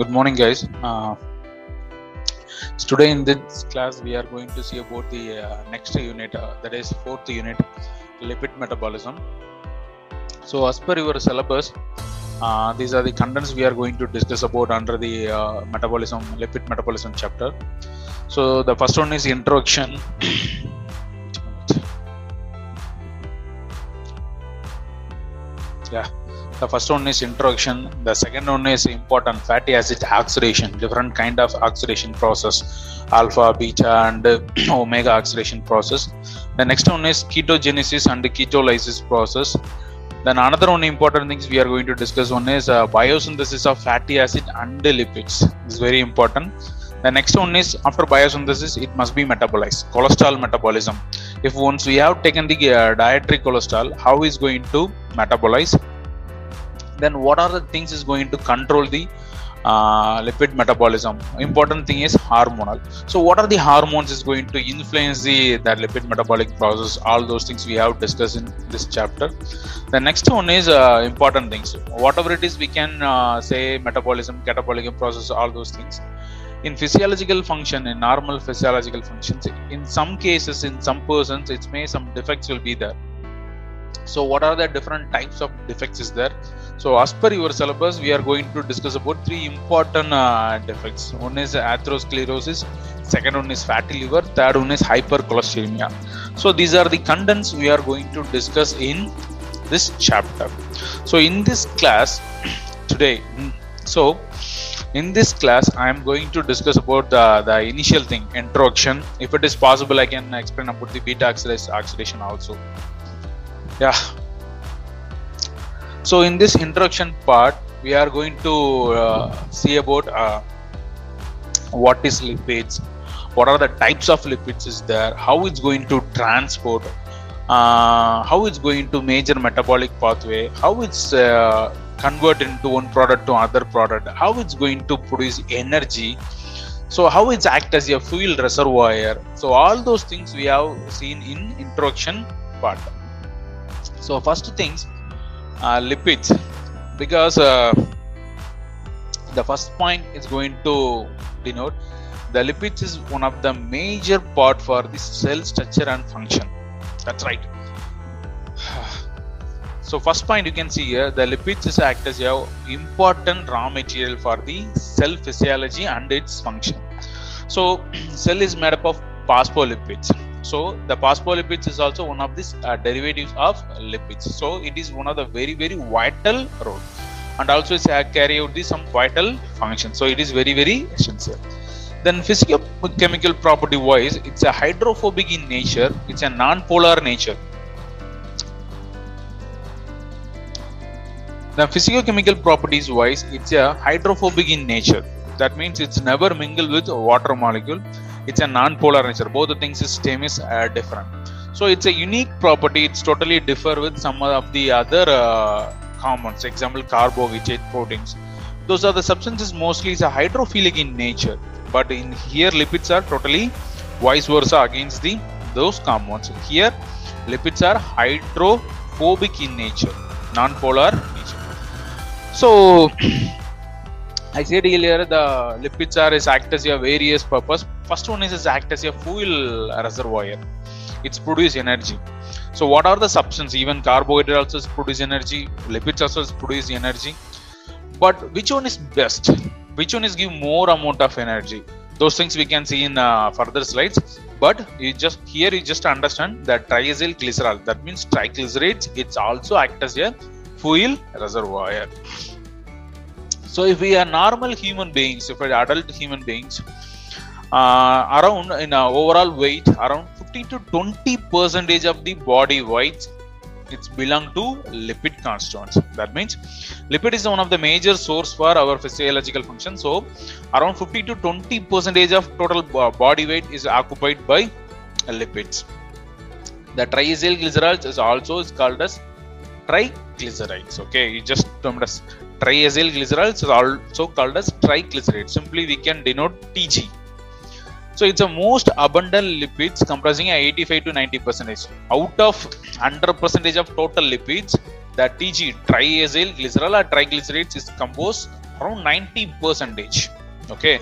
Good morning, guys. Uh, today in this class, we are going to see about the uh, next unit, uh, that is fourth unit, lipid metabolism. So, as per your syllabus, uh, these are the contents we are going to discuss about under the uh, metabolism, lipid metabolism chapter. So, the first one is introduction. The first one is introduction the second one is important fatty acid oxidation different kind of oxidation process alpha beta and omega oxidation process. The next one is ketogenesis and ketolysis process. Then another one important things we are going to discuss one is uh, biosynthesis of fatty acid and lipids. Is very important. The next one is after biosynthesis it must be metabolized cholesterol metabolism. If once we have taken the uh, dietary cholesterol how is going to metabolize then what are the things is going to control the uh, lipid metabolism? Important thing is hormonal. So what are the hormones is going to influence the that lipid metabolic process? All those things we have discussed in this chapter. The next one is uh, important things. Whatever it is we can uh, say metabolism catabolic process all those things. In physiological function in normal physiological functions in some cases in some persons it may some defects will be there so what are the different types of defects is there? So as per your syllabus we are going to discuss about three important uh, defects. One is atherosclerosis second one is fatty liver third one is hypercholesteremia so these are the contents we are going to discuss in this chapter. So in this class today so in this class i am going to discuss about the, the initial thing introduction. If it is possible i can explain about the beta oxidation also yeah. So in this introduction part we are going to uh, see about uh, what is lipids what are the types of lipids is there how it's going to transport uh, how it's going to major metabolic pathway how it's uh, convert into one product to other product how it's going to produce energy. So how it's act as a fuel reservoir. So all those things we have seen in introduction part so first things uh, lipids. Because uh, the first point is going to denote the lipids is one of the major part for the cell structure and function. That's right. So first point you can see here the lipids is act as a important raw material for the cell physiology and its function. So cell is made up of phospholipids so the phospholipids is also one of these uh, derivatives of lipids. So it is one of the very very vital role. And also it's uh, carry out the some vital function. So it is very very essential. Then physical chemical property wise it's a hydrophobic in nature. It's a non-polar nature. The physical chemical properties wise it's a hydrophobic in nature. That means it's never mingled with water molecule it's a non-polar nature. Both the things same is uh, different. So it's a unique property. It's totally differ with some of the other uh, compounds. Example carbohydrate proteins. Those are the substances mostly is a hydrophilic in nature. But in here lipids are totally vice versa against the those compounds. Here lipids are hydrophobic in nature non-polar nature. So I said earlier the lipids are is act as a various purpose. First one is, is act as a fuel reservoir. It's produce energy. So what are the substances? Even carbohydrates also produce energy. Lipids also produce energy. But which one is best? Which one is give more amount of energy? Those things we can see in uh, further slides. But you just here you just understand that triacyl glycerol. That means triglycerides. It's also act as a fuel reservoir so if we are normal human beings if we are adult human beings around in uh, overall weight around 50 to 20 percentage of the body weight it's belong to lipid constituents. That means lipid is one of the major source for our physiological function. So around 50 to 20 percentage of total body weight is occupied by lipids. The triacyl glycerols is also is called as triglycerides okay? You just termed as triacyl glycerols is also called as triglycerides. Simply we can denote tg so it's a most abundant lipids comprising 85 to 90 percentage. Out of 100 percentage of total lipids the tg triacyl glycerol or triglycerides is composed around 90 percentage. Okay?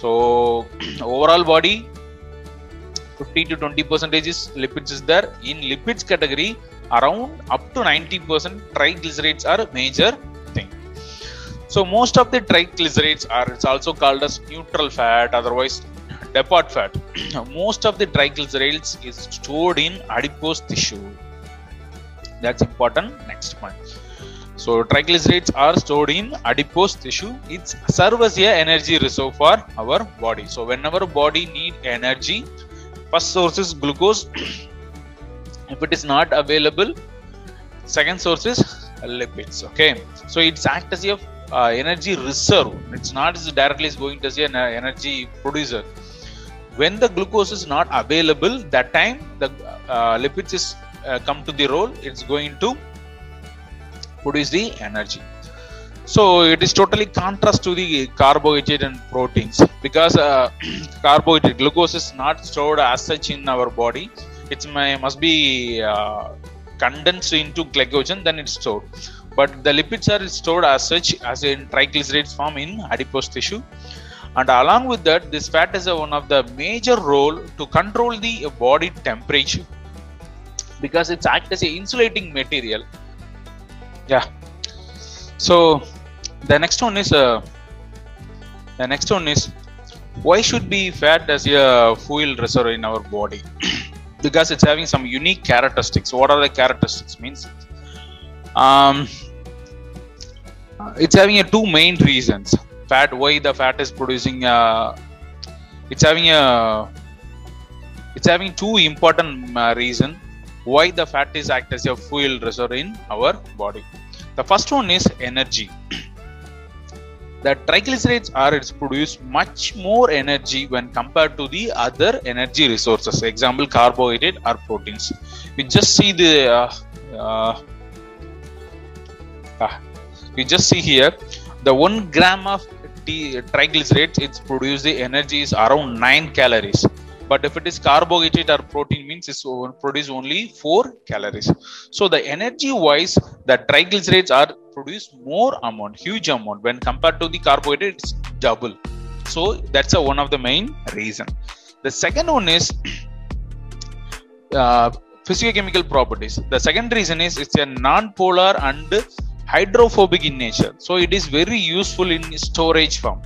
So overall body 50 to 20 percentage is lipids is there. In lipids category around up to 90 percent triglycerides are major thing. So most of the triglycerides are it's also called as neutral fat otherwise depot fat. Most of the triglycerides is stored in adipose tissue. That's important. Next point. So triglycerides are stored in adipose tissue. It serves as a energy reserve for our body. So whenever body need energy first source is glucose. If it is not available second source is lipids okay? So it's act as a uh, energy reserve. It's not directly is going to as an energy producer when the glucose is not available that time the uh, lipids is uh, come to the role it's going to produce the energy. So it is totally contrast to the carbohydrate and proteins because uh, carbohydrate glucose is not stored as such in our body. It must be uh, condensed into glycogen then it's stored. But the lipids are stored as such as in triglycerides form in adipose tissue and along with that this fat is one of the major role to control the body temperature. Because it's act as a insulating material. Yeah. So the next one is uh, the next one is why should be fat as a fuel reserve in our body? Because it's having some unique characteristics. What are the characteristics? Means um, it's having a two main reasons fat why the fat is producing uh, it's having a it's having two important uh, reason why the fat is act as a fuel reserve in our body. The first one is energy. The triglycerides are it's produce much more energy when compared to the other energy resources example carbohydrate or proteins. We just see the uh, uh, ah, we just see here the one gram of triglycerides it's produce the energy is around 9 calories. But if it is carbohydrate or protein means it's produce only 4 calories. So the energy wise the triglycerides are produce more amount huge amount. When compared to the carbohydrate it's double. So that's a, one of the main reason. The second one is uh, physicochemical properties. The second reason is it's a non-polar and hydrophobic in nature. So it is very useful in storage form.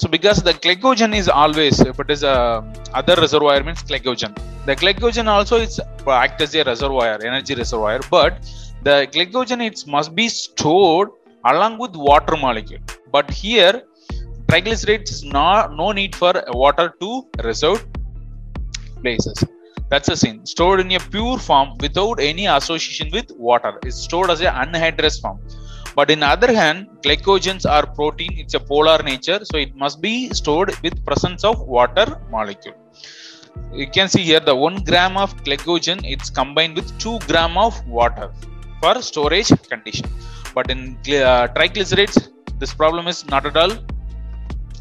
So because the glycogen is always if it is a other reservoir means glycogen. The glycogen also is act as a reservoir energy reservoir but the glycogen it must be stored along with water molecule. But here triglycerides no, no need for water to reserve places that's a sin. Stored in a pure form without any association with water. Is stored as a anhydrous form. But in other hand glycogens are protein. It's a polar nature so it must be stored with presence of water molecule. You can see here the 1 gram of glycogen it's combined with 2 gram of water for storage condition. But in uh, triglycerides this problem is not at all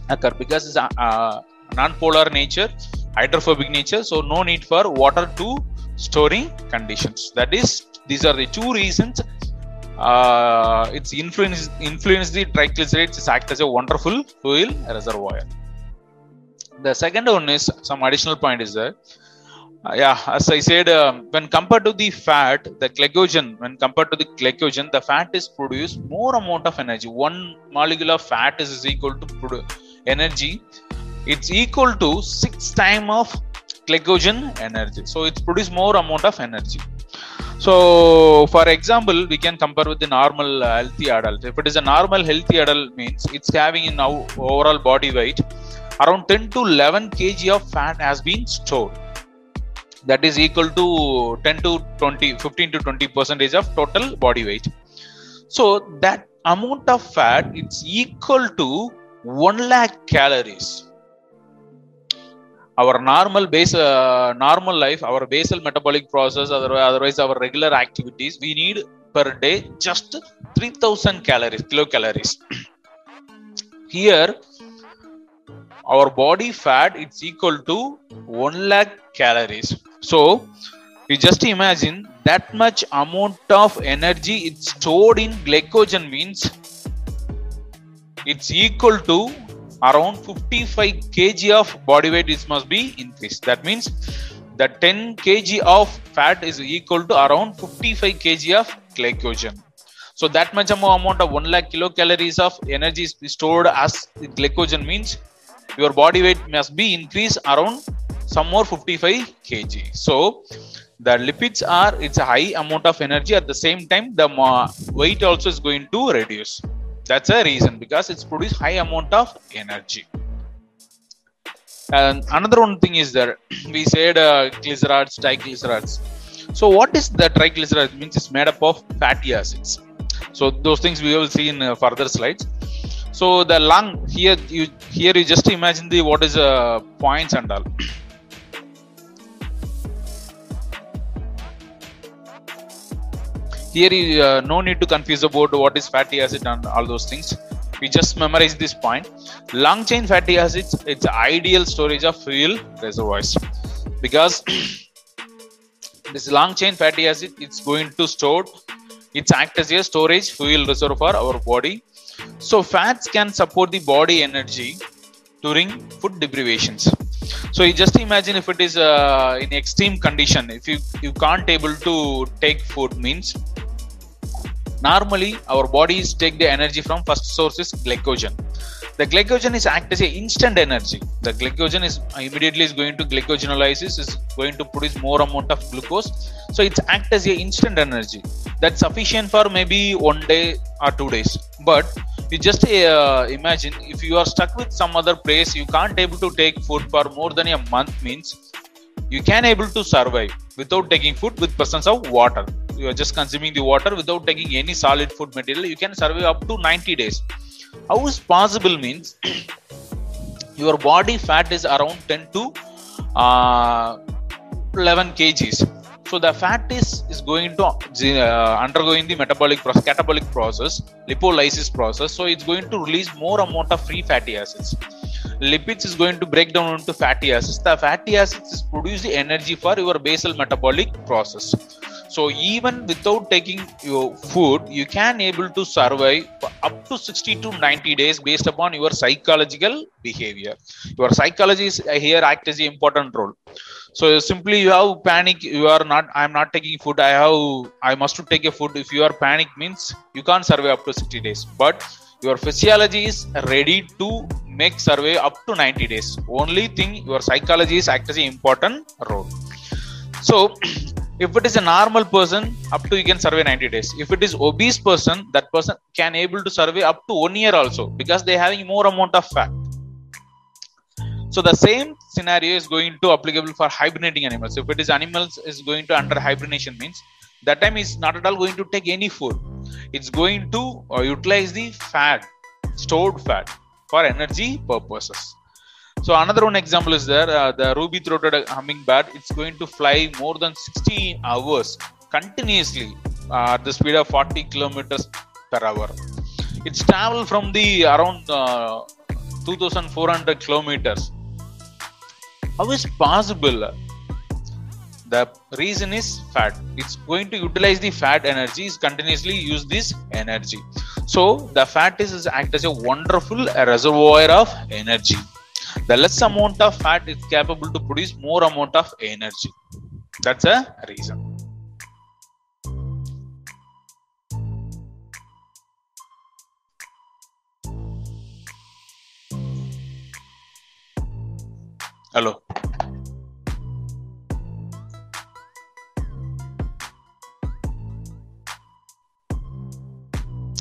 occur because it's a, uh, non-polar nature hydrophobic nature so no need for water to storing conditions. That is these are the two reasons. Uh, it's influence influence the triglycerides act as a wonderful fuel reservoir. The second one is some additional point is there uh, yeah as i said um, when compared to the fat the glycogen when compared to the glycogen the fat is produced more amount of energy. One molecule of fat is, equal to energy it's equal to six time of glycogen energy. So it's produce more amount of energy. So for example we can compare with the normal uh, healthy adult. If it is a normal healthy adult means it's having in our overall body weight around 10 to 11 kg of fat has been stored. That is equal to 10 to 20 15 to 20 percentage of total body weight. So that amount of fat it's equal to 1 lakh calories our normal base uh, normal life our basal metabolic process otherwise, our regular activities we need per day just 3000 calories kilocalories. Here our body fat it's equal to 1 lakh calories. So you just imagine that much amount of energy it's stored in glycogen means it's equal to around 55 kg of body weight it must be increased. That means the 10 kg of fat is equal to around 55 kg of glycogen. So that much amount of 1 lakh kilocalories of energy is stored as glycogen means your body weight must be increased around some more 55 kg. So the lipids are it's a high amount of energy. At the same time the weight also is going to reduce that's a reason because it's produce high amount of energy. And another one thing is there we said uh, glycerides triglycerides so what is the triglycerides it means it's made up of fatty acids. So those things we will see in uh, further slides. So the lung here you here you just imagine the what is uh, points and all you uh, no need to confuse about what is fatty acid and all those things. We just memorize this point. Long chain fatty acids it's ideal storage of fuel reservoirs. Because this long chain fatty acid it's going to store it's act as a storage fuel reserve for our body. So fats can support the body energy during food deprivations. So you just imagine if it is uh, in extreme condition if you you can't able to take food means normally our bodies take the energy from first source is glycogen. The glycogen is act as a instant energy. The glycogen is immediately is going to glycogenolysis is going to produce more amount of glucose. So it's act as a instant energy. That's sufficient for maybe one day or two days. But you just uh, imagine if you are stuck with some other place you can't able to take food for more than a month means you can able to survive without taking food with presence of water you are just consuming the water without taking any solid food material you can survive up to 90 days. How is possible means your body fat is around 10 to uh, 11 kgs. So the fat is is going to uh, undergoing the metabolic process catabolic process lipolysis process. So it's going to release more amount of free fatty acids. Lipids is going to break down into fatty acids. The fatty acids produce the energy for your basal metabolic process so even without taking your food you can able to survive up to 60 to 90 days based upon your psychological behavior. Your psychology is uh, here act as an important role. So simply you have panic you are not i'm not taking food i have i must to take a food. If you are panic means you can't survive up to 60 days. But your physiology is ready to make survey up to 90 days. Only thing your psychology is act as an important role. So if it is a normal person up to you can survey 90 days. If it is obese person that person can able to survey up to one year also because they having more amount of fat. So the same scenario is going to applicable for hibernating animals. If it is animals is going to under hibernation means that time is not at all going to take any food. It's going to uh, utilize the fat stored fat for energy purposes so another one example is there. Uh, the ruby throated hummingbird it's going to fly more than 16 hours continuously uh, at the speed of 40 kilometers per hour. It's travel from the around uh, 2400 kilometers. How is possible? The reason is fat. It's going to utilize the fat energy is continuously use this energy. So the fat is, is act as a wonderful reservoir of energy the less amount of fat is capable to produce more amount of energy. That's a reason. Hello.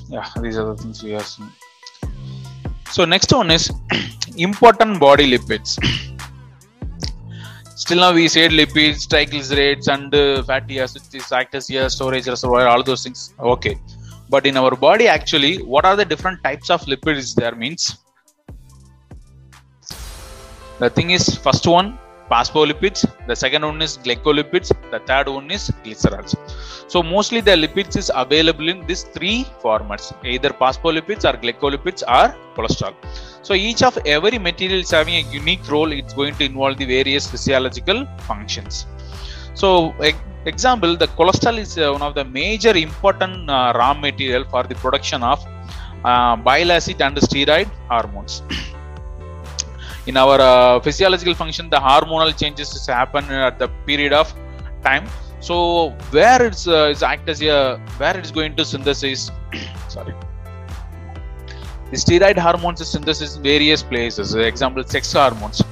Yeah these are the things we are seeing so next one is important body lipids. Still now we said lipids triglycerides and uh, fatty acids as here storage reservoir all those things. Okay. But in our body actually what are the different types of lipids there means? The thing is first one phospholipids the second one is glycolipids the third one is glycerols. So mostly the lipids is available in these three formats. Either phospholipids or glycolipids or cholesterol. So each of every material is having a unique role. It's going to involve the various physiological functions. So example the cholesterol is uh, one of the major important uh, raw material for the production of uh, bile acid and steroid hormones. In our uh, physiological function, the hormonal changes happen at the period of time. So where it's uh, it's act as a where it's going to synthesis. sorry. The steroid hormones is synthesis in various places. Example, sex hormones.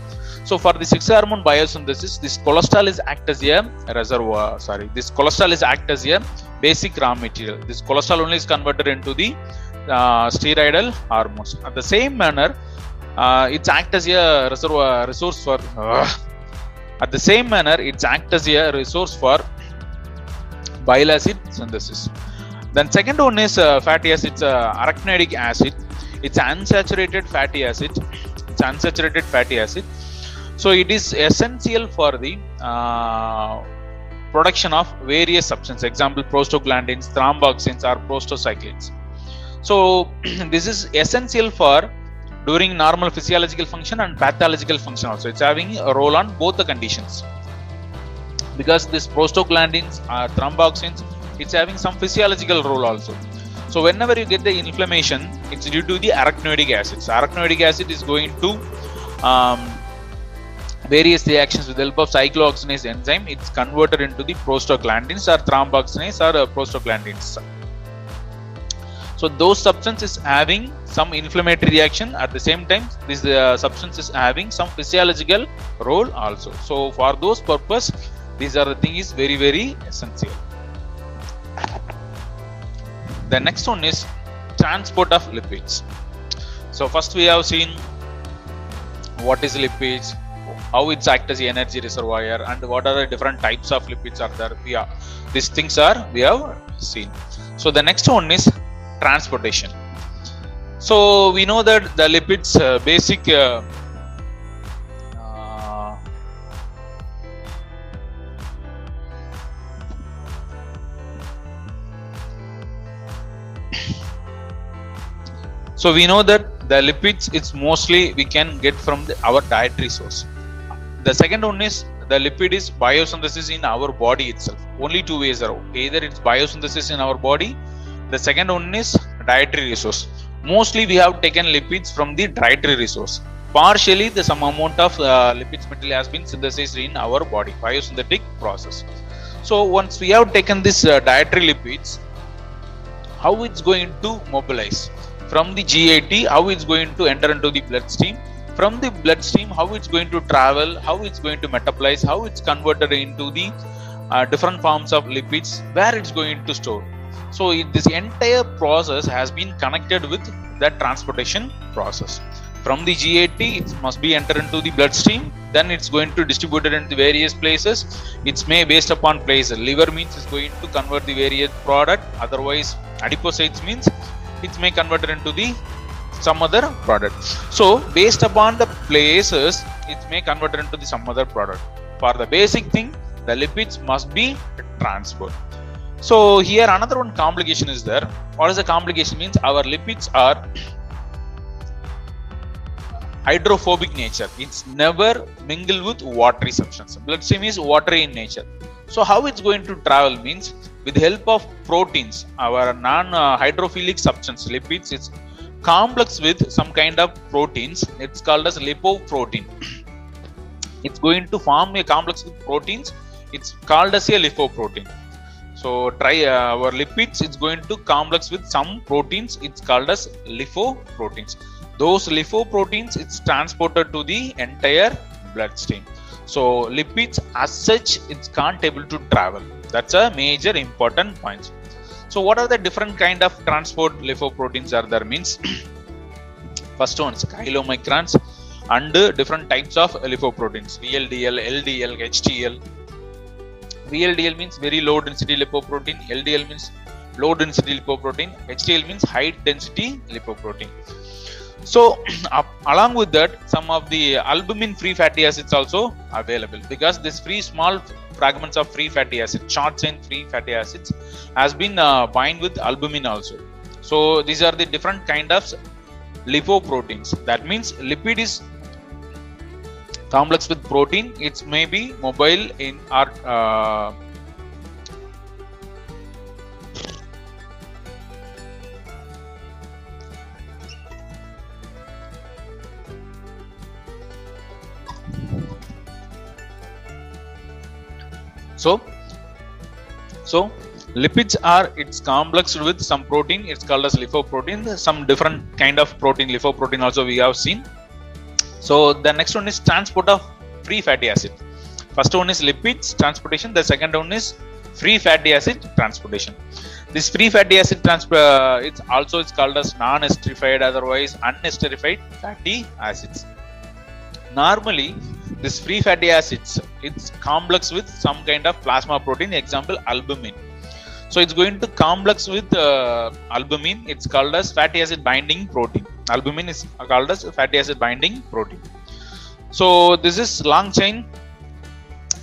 So for the sex hormone biosynthesis, this cholesterol is act as a reservoir. Sorry, this cholesterol is act as a basic raw material. This cholesterol only is converted into the uh, steroidal hormones. At the same manner, uh, it's act as a reservoir resource for. Uh, at the same manner, it's act as a resource for bile acid synthesis. Then second one is uh, fatty acids, uh, arachidonic acid. It's unsaturated fatty acid. It's unsaturated fatty acid. So it is essential for the uh, production of various substances. Example, prostaglandins, thromboxins or prostacyclins. So this is essential for during normal physiological function and pathological function also. It's having a role on both the conditions because this prostaglandins or thromboxins, it's having some physiological role also. So whenever you get the inflammation, it's due to the arachidonic acid. So arachidonic acid is going to um, various reactions with the help of cyclooxygenase enzyme. It's converted into the prostaglandins or thromboxanase or uh, prostaglandins. So those substances having some inflammatory reaction at the same time this uh, substance is having some physiological role also. So for those purpose these are the thing is very very essential. The next one is transport of lipids. So first we have seen what is lipids, how it act as energy reservoir and what are the different types of lipids are there. Yeah, these things are we have seen. So the next one is transportation. So we know that the lipids uh, basic uh, uh, so we know that the lipids it's mostly we can get from the, our dietary source. The second one is the lipid is biosynthesis in our body itself. Only two ways are either it's biosynthesis in our body. The second one is dietary resource. Mostly we have taken lipids from the dietary resource. Partially, the some amount of uh, lipids material has been synthesized in our body, biosynthetic process. So once we have taken this uh, dietary lipids, how it's going to mobilize from the GIT, how it's going to enter into the bloodstream, from the bloodstream, how it's going to travel, how it's going to metabolize, how it's converted into the uh, different forms of lipids, where it's going to store. So it, this entire process has been connected with that transportation process. From the GAT, it must be entered into the bloodstream. Then it's going to distribute it into various places. It's may based upon place. Liver means it's going to convert the various product. Otherwise, adipocytes means it may convert it into the some other product. So based upon the places, it may convert it into the some other product. For the basic thing, the lipids must be transferred. So here another one complication is there. What is the complication means? Our lipids are hydrophobic nature. It's never mingle with watery substance. Bloodstream is watery in nature. So how it's going to travel means with the help of proteins, our non-hydrophilic substance lipids, it's complex with some kind of proteins. It's called as lipoprotein. it's going to form a complex with proteins. It's called as a lipoprotein. So try uh, our lipids. It's going to complex with some proteins. It's called as lipoproteins. Those lipoproteins it's transported to the entire bloodstream. So lipids as such it's can't able to travel. That's a major important point. So what are the different kind of transport lipoproteins are there means first one is chylomicrons and different types of lipoproteins VLDL, LDL, HDL. VLDL means very low density lipoprotein, LDL means low density lipoprotein, HDL means high density lipoprotein. So uh, along with that, some of the albumin free fatty acids also available because this free small fragments of free fatty acid, short chain free fatty acids has been uh, bind with albumin also. So these are the different kind of lipoproteins. That means lipid is complex with protein it's maybe mobile in our uh, so so lipids are it's complexed with some protein it's called as lipoprotein. Some different kind of protein lipoprotein also we have seen. So the next one is transport of free fatty acid. First one is lipids transportation. The second one is free fatty acid transportation. This free fatty acid transport uh, it's also it's called as non-esterified, otherwise unesterified fatty acids. Normally, this free fatty acids it's complex with some kind of plasma protein. Example, albumin. So it's going to complex with uh, albumin. It's called as fatty acid binding protein. Albumin is called as fatty acid binding protein. So this is long chain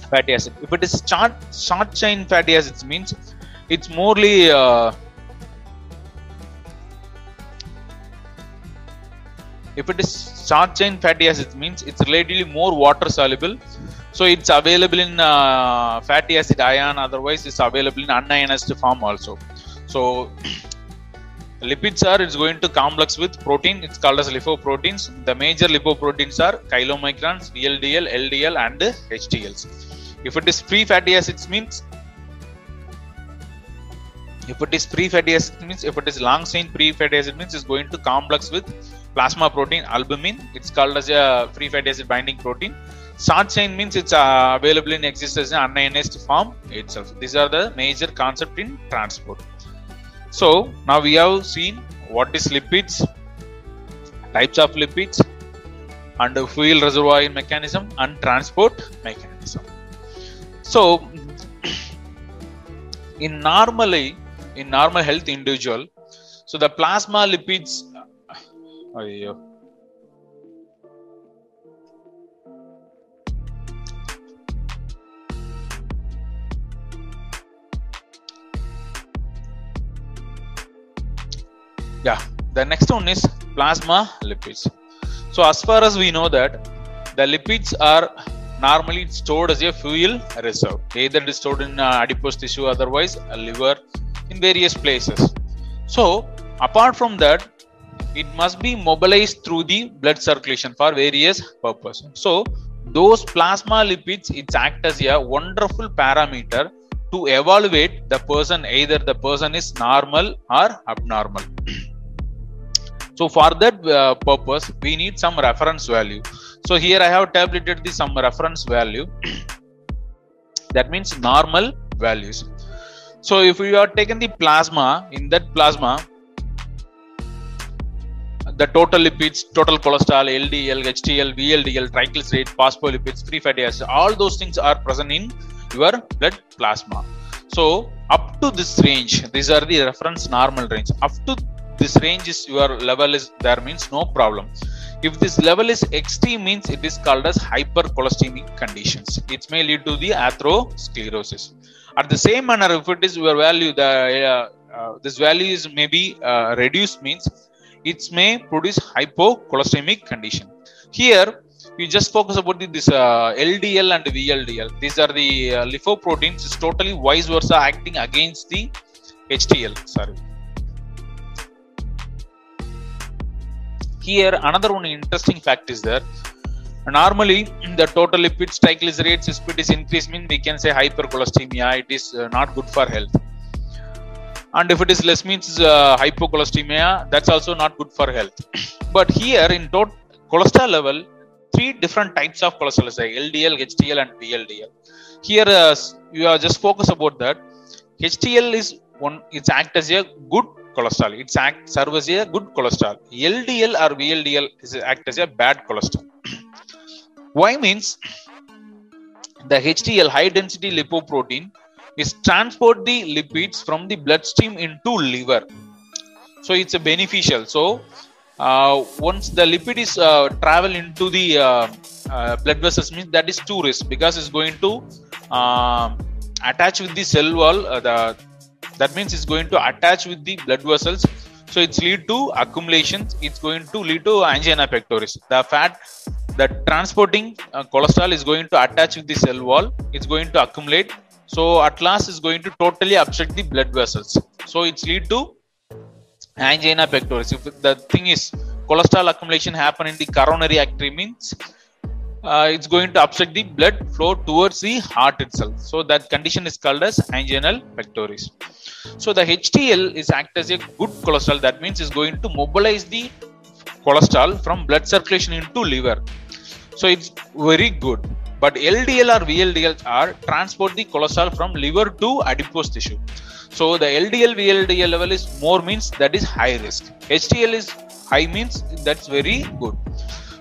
fatty acid. If it is short short chain fatty acids means it's morely uh, if it is short chain fatty acids means it's relatively more water soluble so it's available in uh, fatty acid ion otherwise it's available in unionized form also so lipids are it's going to complex with protein. It's called as lipoproteins. The major lipoproteins are chylomicrons vldl ldl and hdls if it is free fatty acids means if it is free fatty acid means if it is long chain free fatty acid means it's going to complex with plasma protein albumin it's called as a free fatty acid binding protein. Short chain means it's uh, available in existence in unionized form itself. These are the major concept in transport so now we have seen what is lipids, types of lipids, and fuel reservoir mechanism and transport mechanism. So in normally in normal health individual, so the plasma lipids. Oh, yeah. The next one is plasma lipids. So as far as we know that the lipids are normally stored as a fuel reserve. Either it is stored in uh, adipose tissue otherwise a liver in various places. So apart from that it must be mobilized through the blood circulation for various purposes. So those plasma lipids it act as a wonderful parameter to evaluate the person either the person is normal or abnormal. So for that uh, purpose we need some reference value. So here i have tabulated the some reference value. That means normal values. So if we are taken the plasma in that plasma the total lipids, total cholesterol, LDL, HDL, VLDL, triglyceride, phospholipids, free fatty acids, all those things are present in your blood plasma. So up to this range, these are the reference normal range. Up to this range is your level is there means no problem. If this level is extreme means it is called as hypercholesteremic conditions. It may lead to the atherosclerosis. At the same manner, if it is your value, the uh, uh, this value is maybe uh, reduced means it may produce hypocholesteremic condition. Here, we just focus about the, this uh, LDL and VLDL. These are the uh, lipoproteins. It's totally vice versa acting against the HDL. Sorry. Here, another one interesting fact is there. Normally, the total lipids, triglycerides, speed is increased. Mean we can say hypercholesteremia. It is uh, not good for health and if it is less means uh, hypocholesteremia that's also not good for health but here in total cholesterol level three different types of cholesterol like ldl hdl and vldl here uh, you are just focus about that. Hdl is one it's act as a good cholesterol. It's act serve as a good cholesterol. Ldl or vldl is act as a bad cholesterol. Why means the hdl high density lipoprotein is transport the lipids from the bloodstream into liver. So it's a beneficial. So once the lipid is uh, travel into the uh, uh, blood vessels means that is too risk because it's going to attach with the cell wall the that means it's going to attach with the blood vessels. So it's lead to accumulations. It's going to lead to angina pectoris. The fat the transporting cholesterol is going to attach with the cell wall. It's going to accumulate. So at last is going to totally obstruct the blood vessels. So it's lead to angina pectoris if the thing is cholesterol accumulation happen in the coronary artery means uh, it's going to obstruct the blood flow towards the heart itself. So that condition is called as anginal pectoris. So the HDL is act as a good cholesterol. That means it's going to mobilize the cholesterol from blood circulation into liver. So it's very good. But LDL or VLDL are transport the cholesterol from liver to adipose tissue. So the LDL VLDL level is more means that is high risk. HDL is high means that's very good.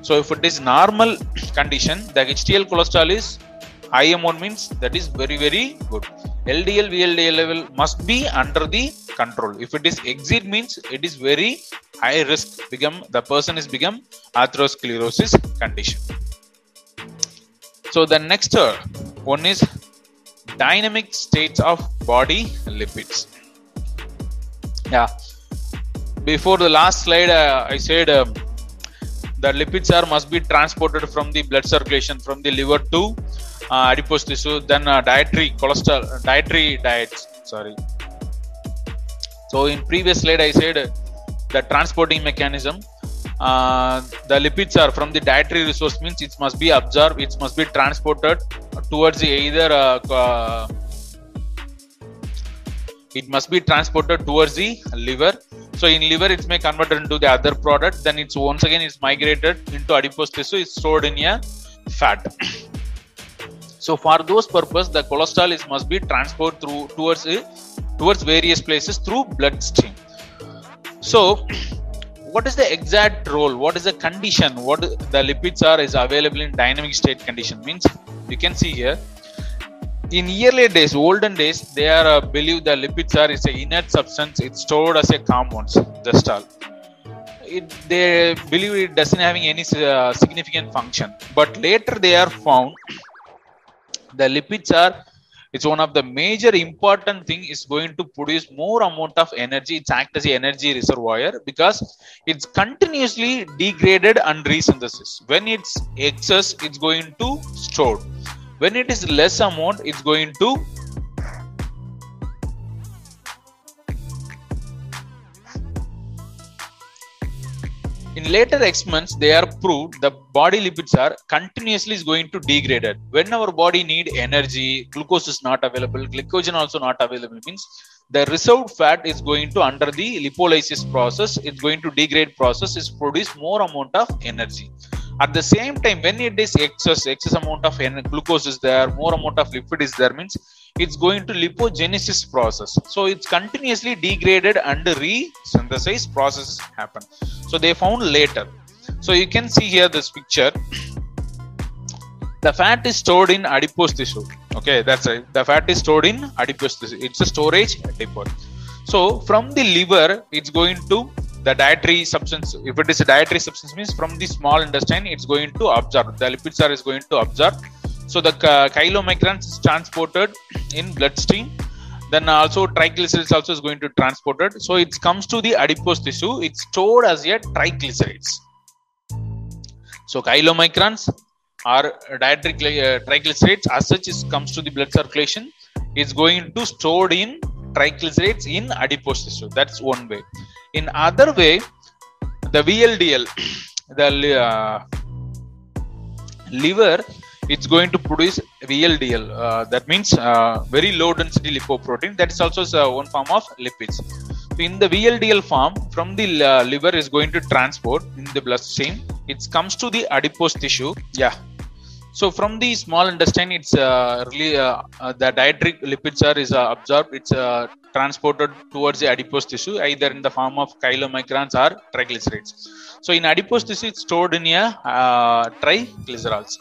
So if it is normal condition, the HDL cholesterol is high amount means that is very very good. LDL VLDL level must be under the control. If it is exceed means it is very high risk. Become the person is become atherosclerosis condition. So the next uh, one is dynamic states of body lipids. Yeah. Before the last slide, uh, I said um, the lipids are must be transported from the blood circulation from the liver to uh, adipose tissue. Then uh, dietary cholesterol, dietary diets. Sorry. So in previous slide, I said the transporting mechanism uh, the lipids are from the dietary resource means it must be absorbed it must be transported towards the either uh, uh, it must be transported towards the liver. So in liver it may converted into the other product then it's once again it's migrated into adipose tissue it's stored in a fat. So for those purpose the cholesterol is must be transported through towards towards various places through bloodstream. So what is the exact role? What is the condition? What the lipids are is available in dynamic state condition. Means you can see here in earlier days olden days they are uh, believe the lipids are is a inert substance it's stored as a compounds just all it, they believe it doesn't having any uh, significant function. But later they are found the lipids are it's one of the major important thing is going to produce more amount of energy. It's act as a energy reservoir because it's continuously degraded and resynthesis. When it's excess it's going to store. When it is less amount it's going to in later experiments they are proved the body lipids are continuously is going to degraded when our body need energy glucose is not available glycogen also not available means the reserved fat is going to under the lipolysis process it's going to degrade process is produce more amount of energy at the same time when it is excess excess amount of glucose is there more amount of lipid is there means it's going to lipogenesis process. So it's continuously degraded and resynthesized processes happen. So they found later. So you can see here this picture. The fat is stored in adipose tissue. Okay that's right the fat is stored in adipose tissue. It's a storage depot. So from the liver it's going to the dietary substance if it is a dietary substance means from the small intestine it's going to absorb. The lipids are is going to absorb. So the chylomicrons is transported in bloodstream. Then also triglycerides also is going to transported. So it comes to the adipose tissue. It's stored as a triglycerides. So chylomicrons are dietary uh, triglycerides. As such is comes to the blood circulation. Is going to stored in triglycerides in adipose tissue that's one way in other way the vldl the uh, liver it's going to produce VLDL. Uh, that means uh, very low density lipoprotein. That is also uh, one form of lipids. So in the VLDL form, from the uh, liver is going to transport in the bloodstream. It comes to the adipose tissue. Yeah. So from the small intestine, it's uh, really uh, the dietary lipids are is absorbed. It's transported towards the adipose tissue either in the form of chylomicrons or triglycerides. So in adipose tissue, it's stored in a triglycerols.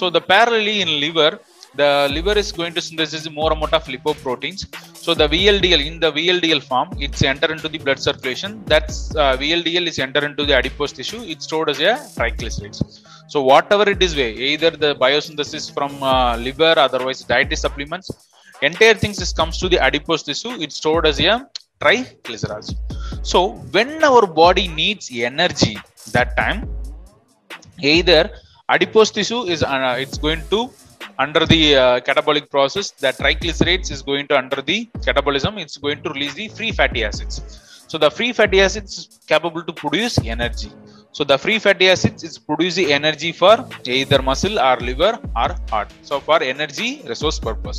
So the parallelly in liver, the liver is going to synthesize more amount of lipoproteins. So the VLDL in the VLDL form, it's enter into the blood circulation. That's uh, VLDL is enter into the adipose tissue. It's stored as a triglycerides. So whatever it is way, either the biosynthesis from uh, liver, otherwise dietary supplements, entire things is comes to the adipose tissue. It's stored as a triglycerides. So when our body needs energy, that time either adipose tissue is uh, it's going to under the uh, catabolic process the triglycerides is going to under the catabolism it's going to release the free fatty acids so the free fatty acids is capable to produce energy So the free fatty acids is producing energy for either muscle or liver or heart. So for energy resource purpose.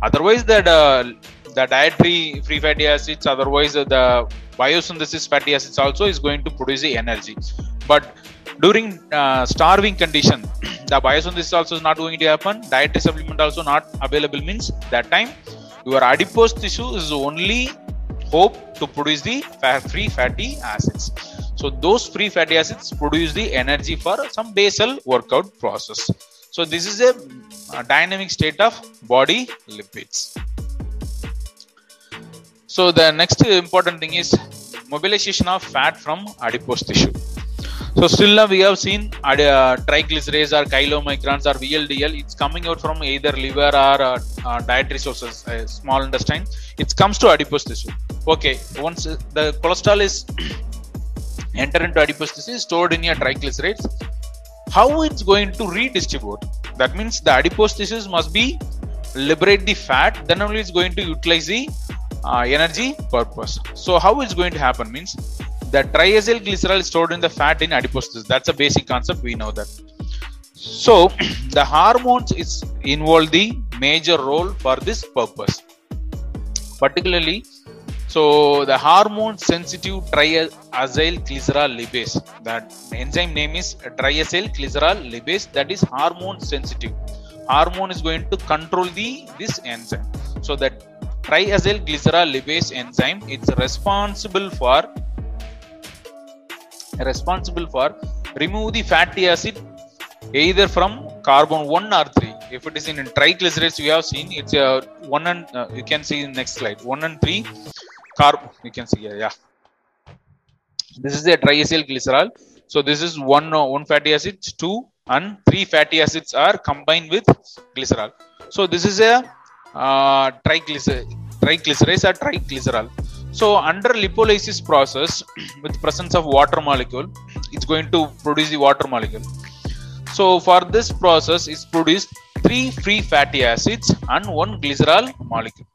Otherwise, the the dietary free fatty acids, otherwise the biosynthesis fatty acids also is going to produce the energy. But during uh, starving condition, the biosynthesis also is not going to happen. Dietary supplement also not available means that time your adipose tissue is only hope to produce the free fatty acids. So those free fatty acids produce the energy for some basal workout process. So this is a, a dynamic state of body lipids. So the next important thing is mobilization of fat from adipose tissue. So still now we have seen uh, triglycerides or chylomicrons or VLDL. It's coming out from either liver or uh, uh, dietary sources, uh, small intestine. It comes to adipose tissue. Okay, once the cholesterol is enter into adipose tissue, stored in your triglycerides. How it's going to redistribute? That means the adipose tissues must be liberate the fat. Then only it's going to utilize the uh, energy purpose. So how it's going to happen means the triacyl glycerol is stored in the fat in adipose tissues. That's a basic concept. We know that. So the hormones is involved the major role for this purpose. Particularly, so the hormone sensitive triacyl glycerol lipase. That enzyme name is triacyl glycerol lipase. That is hormone sensitive. Hormone is going to control the this enzyme. So that triacyl glycerol lipase enzyme it's responsible for responsible for remove the fatty acid either from carbon 1 or 3 if it is in triglycerides we have seen it's a 1 and uh, you can see in next slide. 1 and 3 carb you can see here yeah. This is a triacyl glycerol. So this is one uh, one fatty acid two and three fatty acids are combined with glycerol. So this is a uh, triglycer triglycerides or triglycerol so under lipolysis process with presence of water molecule it's going to produce the water molecule so for this process is produced three free fatty acids and one glycerol molecule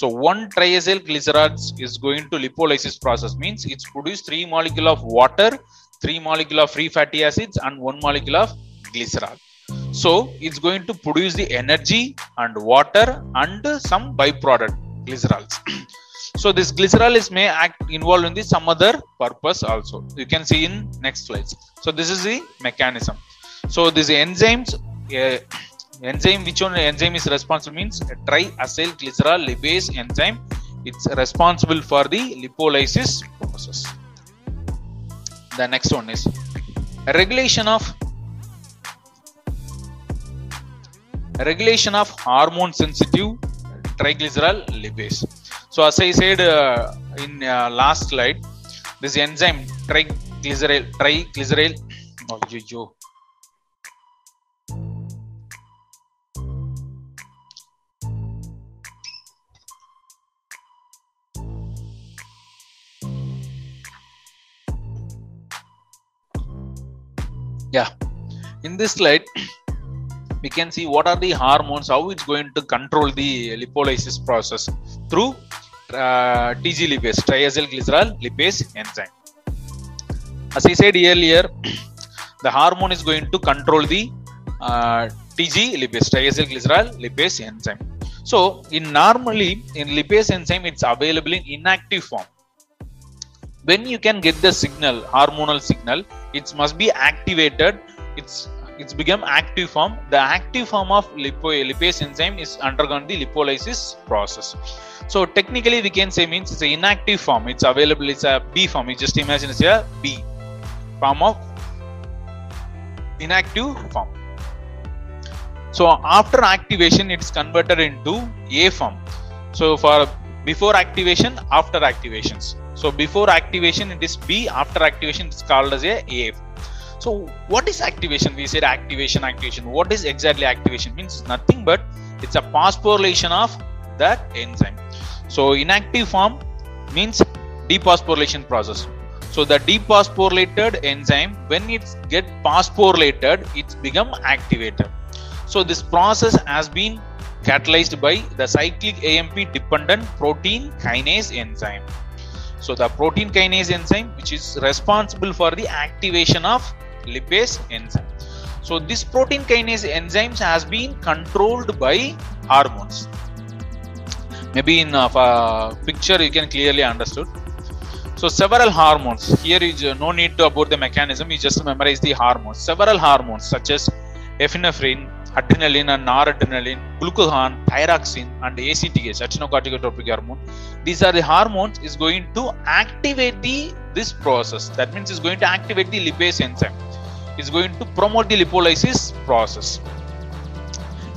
so one triacyl glycerol is going to lipolysis process means it's produced three molecule of water, three molecule of free fatty acids and one molecule of glycerol. So it's going to produce the energy and water and some byproduct glycerols. so this glycerol is may act involved in the some other purpose also. You can see in next slides. So this is the mechanism. So these enzymes uh, enzyme which one enzyme is responsible means triacyl glycerol lipase enzyme it's responsible for the lipolysis process the next one is regulation of regulation of hormone sensitive triglycerol lipase so as i said uh, in uh, last slide this enzyme triglycerol triglycerol oh, yo, yo. yeah in this slide we can see what are the hormones how it's going to control the lipolysis process through uh, TG lipase triacyl glycerol lipase enzyme. As i said earlier the hormone is going to control the uh, TG lipase triacyl glycerol lipase enzyme. So in normally in lipase enzyme it's available in inactive form. When you can get the signal hormonal signal it must be activated. It's it's become active form. The active form of lipo, lipase enzyme is undergone the lipolysis process. So technically we can say means it's an inactive form. It's available it's a b form. You just imagine it's a b form of inactive form. So after activation it's converted into a form. So for before activation after activations. So before activation it is b. After activation it's called as a a so what is activation? We said activation activation. What is exactly activation? Means nothing but it's a phosphorylation of that enzyme. So inactive form means dephosphorylation process. So the dephosphorylated enzyme when it get phosphorylated it's become activated. So this process has been catalyzed by the cyclic AMP dependent protein kinase enzyme. So the protein kinase enzyme, which is responsible for the activation of lipase enzyme. So this protein kinase enzymes has been controlled by hormones. Maybe in a uh, picture you can clearly understood. So several hormones. Here is uh, no need to about the mechanism. You just memorize the hormones. Several hormones such as epinephrine, adrenaline and noradrenaline, glucagon, thyroxine, and ACTH, adrenocorticotropic hormone. These are the hormones is going to activate the this process. That means it's going to activate the lipase enzyme. It's going to promote the lipolysis process.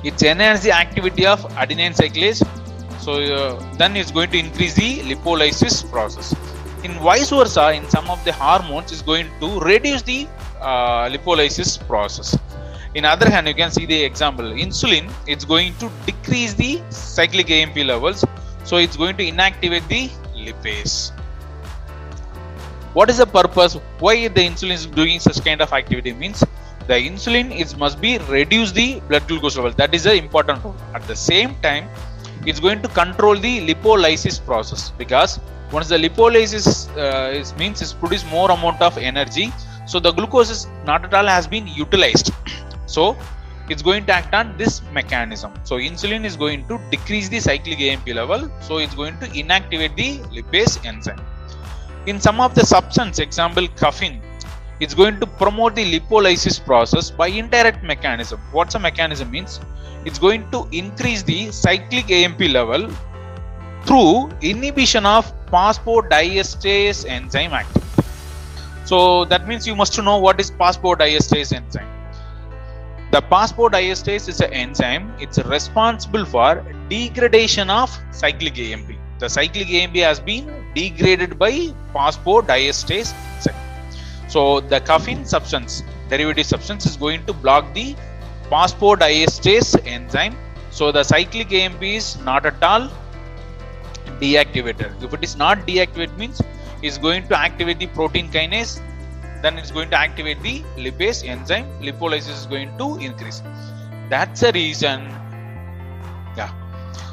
It enhances the activity of adenyl cyclase. So uh, then it's going to increase the lipolysis process. In vice versa, in some of the hormones is going to reduce the uh, lipolysis process in other hand you can see the example insulin it's going to decrease the cyclic amp levels so it's going to inactivate the lipase what is the purpose why the insulin is doing such kind of activity means the insulin is must be reduce the blood glucose level that is the important role at the same time it's going to control the lipolysis process because once the lipolysis uh, is means is produce more amount of energy so the glucose is not at all has been utilized so it's going to act on this mechanism. So insulin is going to decrease the cyclic AMP level. So it's going to inactivate the lipase enzyme. In some of the substance, example caffeine, it's going to promote the lipolysis process by indirect mechanism. What's a mechanism means? It's going to increase the cyclic AMP level through inhibition of phosphodiesterase enzyme activity. So that means you must know what is phosphodiesterase enzyme. The phosphodiesterase is an enzyme. It's responsible for degradation of cyclic AMP. The cyclic AMP has been degraded by phosphodiesterase. So the caffeine substance, derivative substance, is going to block the phosphodiesterase enzyme. So the cyclic AMP is not at all deactivated. If it is not deactivated, means it's going to activate the protein kinase then it's going to activate the lipase enzyme lipolysis is going to increase that's the reason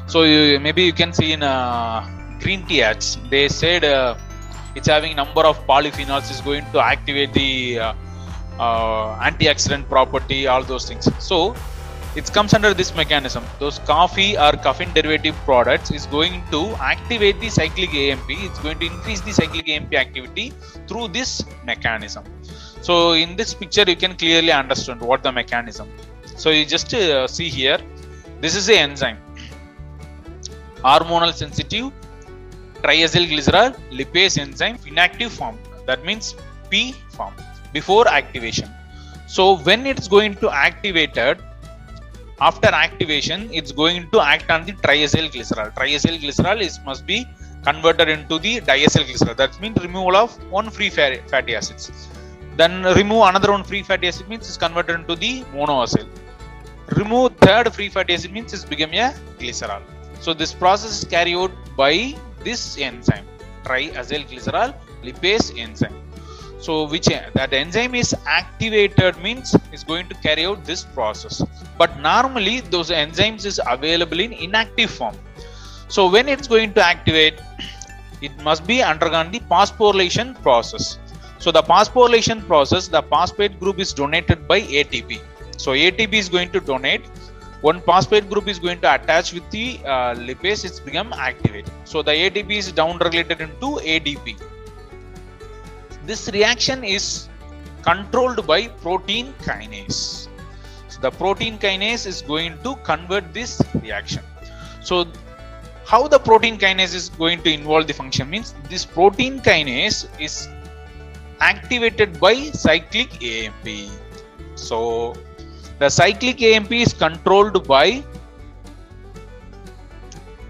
so you, maybe you can see in uh, green tea ads they said uh, it's having number of polyphenols is going to activate the uh, uh antioxidant property all those things. So it comes under this mechanism. Those coffee or caffeine derivative products is going to activate the cyclic amp it's going to increase the cyclic amp activity through this mechanism. So in this picture you can clearly understand what the mechanism. So you just uh, see here. This is the enzyme hormonal sensitive triacylglycerol lipase enzyme inactive form. That means p form before activation. So when it's going to activated after activation it's going to act on the triacyl glycerol triacyl glycerol is must be converted into the diacyl glycerol that means removal of one free fatty acids. Then remove another one free fatty acid means it's converted into the monoacyl. Remove third free fatty acid means it's become a glycerol so this process is carried out by this enzyme triacyl glycerol lipase enzyme. So which that enzyme is activated means is going to carry out this process. But normally those enzymes is available in inactive form. So when it's going to activate it must be undergone the phosphorylation process. So the phosphorylation process the phosphate group is donated by atp so atp is going to donate one phosphate group is going to attach with the uh, lipase it's become activated so the atp is down regulated into adp this reaction is controlled by protein kinase. So the protein kinase is going to convert this reaction. So how the protein kinase is going to involve the function means this protein kinase is activated by cyclic AMP. So the cyclic AMP is controlled by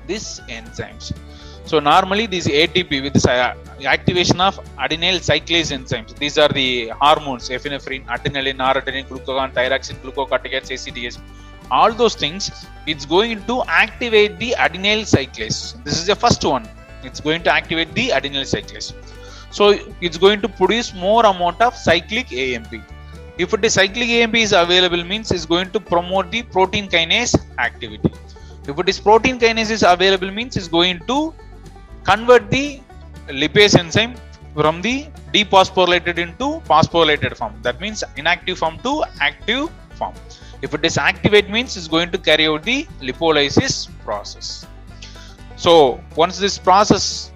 these enzymes. So normally these ATP with this uh, activation of adenyl cyclase enzymes. These are the hormones, epinephrine, adrenaline, noradrenaline, glucagon, thyroxine, glucocorticoids, ACTH. All those things, it's going to activate the adenyl cyclase. This is the first one. It's going to activate the adenyl cyclase. So it's going to produce more amount of cyclic AMP. If it is cyclic AMP is available means it's going to promote the protein kinase activity. If it is protein kinase is available means it's going to convert the lipase enzyme from the dephosphorylated into phosphorylated form. That means inactive form to active form. If it is activate means it's going to carry out the lipolysis process. So once this process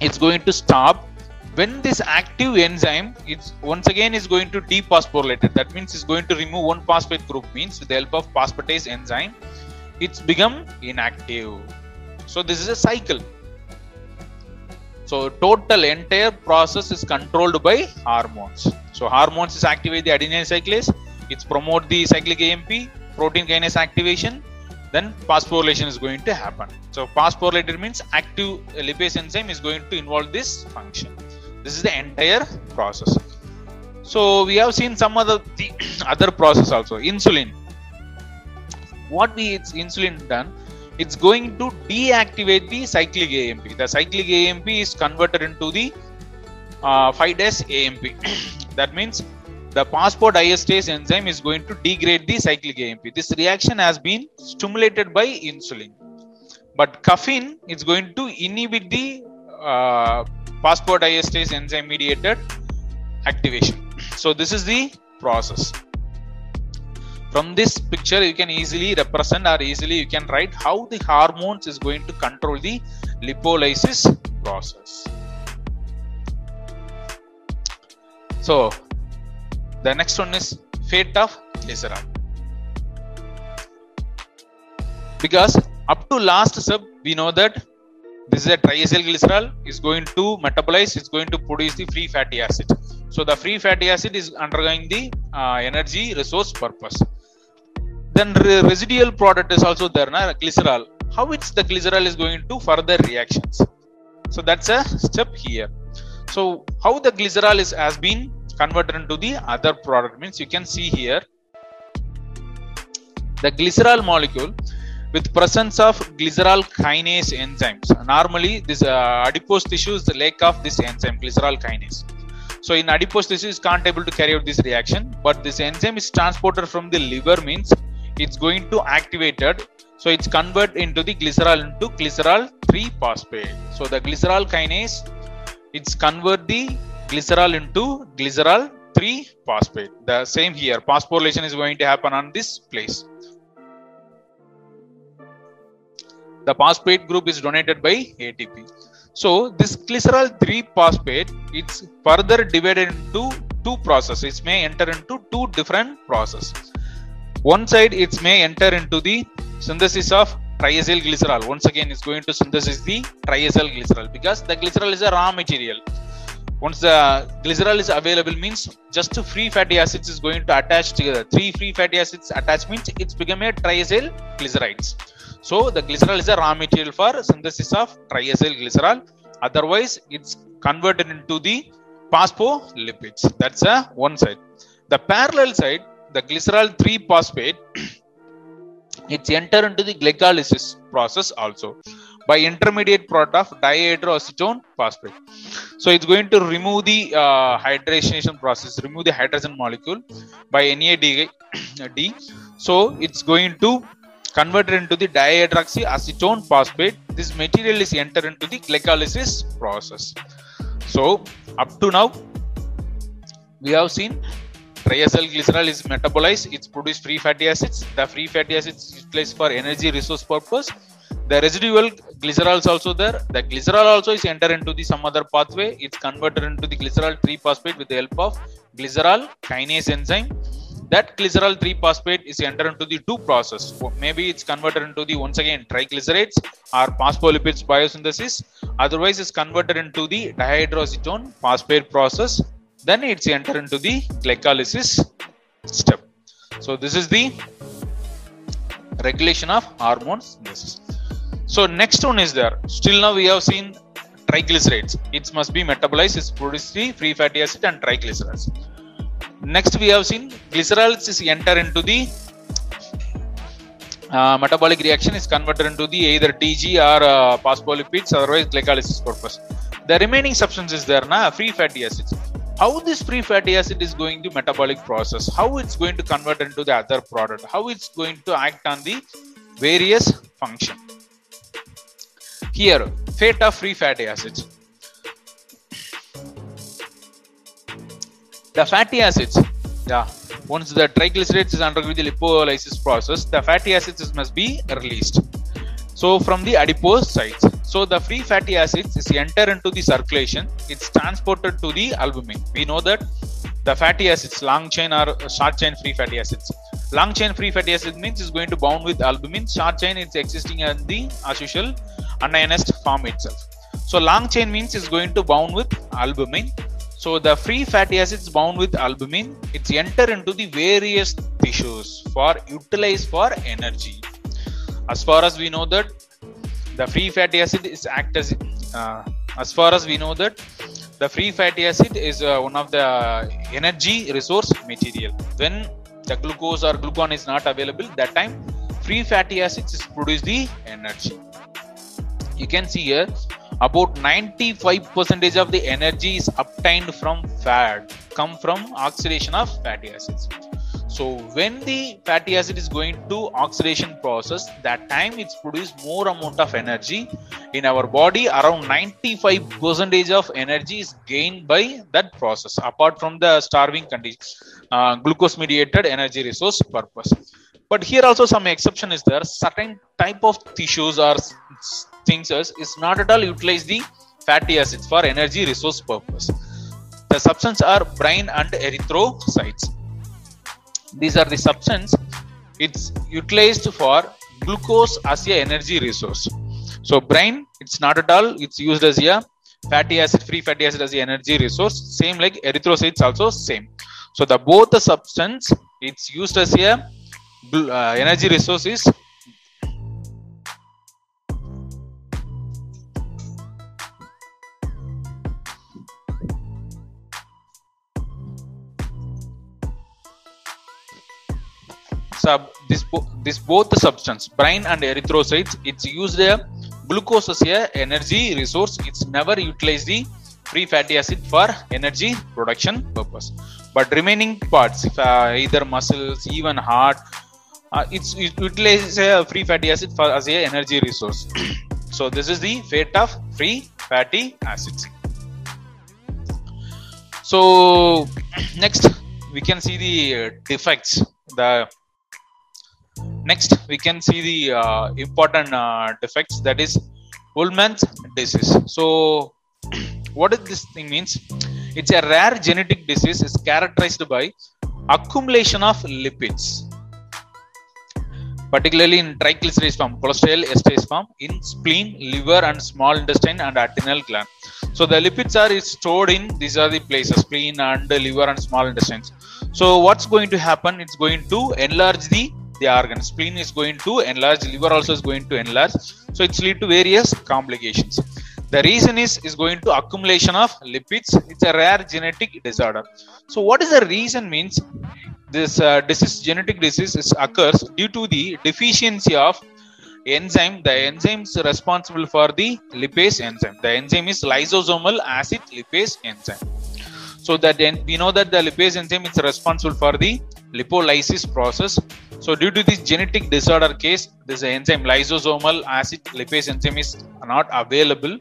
is going to stop, when this active enzyme it's once again is going to dephosphorylate it. That means it's going to remove one phosphate group means with the help of phosphatase enzyme, it's become inactive. So this is a cycle. So total entire process is controlled by hormones. So hormones is activate the adenyl cyclase, it's promote the cyclic AMP, protein kinase activation, then phosphorylation is going to happen. So phosphorylated means active lipase enzyme is going to involve this function. This is the entire process. So we have seen some other the other process also. Insulin. What we it's insulin done? It's going to deactivate the cyclic AMP. The cyclic AMP is converted into the uh, 5-des AMP. that means the passport phosphodiesterase enzyme is going to degrade the cyclic AMP. This reaction has been stimulated by insulin. But caffeine is going to inhibit the uh, phosphodiesterase enzyme mediated activation. So this is the process. From this picture, you can easily represent or easily you can write how the hormones is going to control the lipolysis process. So the next one is fate of glycerol. Because up to last sub, we know that this is a triacylglycerol is going to metabolize, it's going to produce the free fatty acid. So the free fatty acid is undergoing the uh, energy resource purpose. Then re residual product is also there, na, glycerol. How it's the glycerol is going to further reactions. So that's a step here. So how the glycerol is has been converted into the other product means you can see here the glycerol molecule with presence of glycerol kinase enzymes. Normally, this uh, adipose tissue is the lack of this enzyme, glycerol kinase. So in adipose tissue is can't able to carry out this reaction, but this enzyme is transported from the liver means it's going to activated. So it's converted into the glycerol into glycerol 3 phosphate. So the glycerol kinase, it's convert the glycerol into glycerol 3 phosphate. The same here, phosphorylation is going to happen on this place. The phosphate group is donated by ATP. So this glycerol 3 phosphate it's further divided into two processes. It may enter into two different processes. One side it may enter into the synthesis of triacyl glycerol. Once again it's going to synthesis the triacyl glycerol because the glycerol is a raw material. Once the glycerol is available means just free fatty acids is going to attach together. Three free fatty acids attach means it's become a triacyl glycerides. So the glycerol is a raw material for synthesis of triacyl glycerol. Otherwise, it's converted into the phospholipids. That's a one side. The parallel side, the glycerol 3 phosphate, it's enter into the glycolysis process also by intermediate product of dihydroxyacetone phosphate. So it's going to remove the uh, hydration process, remove the hydrogen molecule by NAD. So it's going to converted into the dihydroxyacetone phosphate. This material is entered into the glycolysis process. So up to now, we have seen triacyl glycerol is metabolized. It's produced free fatty acids. The free fatty acids is utilized for energy resource purpose. The residual glycerol is also there. The glycerol also is entered into the some other pathway. It's converted into the glycerol 3 phosphate with the help of glycerol kinase enzyme. That glycerol 3 phosphate is entered into the two process. Maybe it's converted into the once again triglycerides or phospholipids biosynthesis. Otherwise it's converted into the dihydroxyacetone phosphate process. Then it's entered into the glycolysis step. So this is the regulation of hormones so next one is there. Still now we have seen triglycerides. It must be metabolized it's produced free fatty acid and triglycerides. Next we have seen glycerols is enter into the uh, metabolic reaction is converted into the either TG or uh, phospholipids otherwise glycolysis purpose the remaining substance is there na free fatty acids. How this free fatty acid is going to metabolic process? How it's going to convert into the other product? How it's going to act on the various function here, theta free fatty acids. The fatty acids, yeah, once the triglycerides is undergoing the lipolysis process, the fatty acids must be released. So from the adipose sites, so the free fatty acids is enter into the circulation. It's transported to the albumin. We know that the fatty acids, long chain or short chain free fatty acids. Long chain free fatty acid means is going to bound with albumin. Short chain it's existing in the as usual unionized form itself. So long chain means is going to bound with albumin. So the free fatty acids bound with albumin, it's enter into the various tissues for utilize for energy. As far as we know that the free fatty acid is act as uh, as far as we know that the free fatty acid is uh, one of the energy resource material. When the glucose or glucon is not available, that time free fatty acids is produce the energy. You can see here about 95% of the energy is obtained from fat come from oxidation of fatty acids. So when the fatty acid is going to oxidation process that time it's produced more amount of energy in our body. Around 95% of energy is gained by that process apart from the starving condition uh, glucose mediated energy resource purpose. But here also some exception is there. Certain type of tissues or things is not at all utilize the fatty acids for energy resource purpose. The substance are brain and erythrocytes. These are the substance. It's utilized for glucose as a energy resource. So brain it's not at all it's used as a fatty acid free fatty acid as a energy resource. Same like erythrocytes also same. So the both the substance it's used as a uh, energy resource is sub this this both the substance brain and erythrocytes it's used a glucose as a energy resource. It's never utilized the free fatty acid for energy production purpose. But remaining parts uh, either muscles even heart uh, it's it utilizes a free fatty acid for as a energy resource. So this is the fate of free fatty acids. So next we can see the uh, defects the next we can see the uh, important uh, defects that is Wolman's disease. So what does this thing means? It's a rare genetic disease is characterized by accumulation of lipids particularly in triglycerides form cholesterol esterase form in spleen liver and small intestine and adrenal gland. So the lipids are stored in these are the places spleen and liver and small intestines. So what's going to happen? It's going to enlarge the the organ. Spleen is going to enlarge liver also is going to enlarge. So it's lead to various complications. The reason is is going to accumulation of lipids. It's a rare genetic disorder. So what is the reason means this uh, disease genetic disease is occurs due to the deficiency of enzyme. The enzyme is responsible for the lipase enzyme. The enzyme is lysosomal acid lipase enzyme. So that then we know that the lipase enzyme is responsible for the lipolysis process. So due to this genetic disorder case this enzyme lysosomal acid lipase enzyme is not available.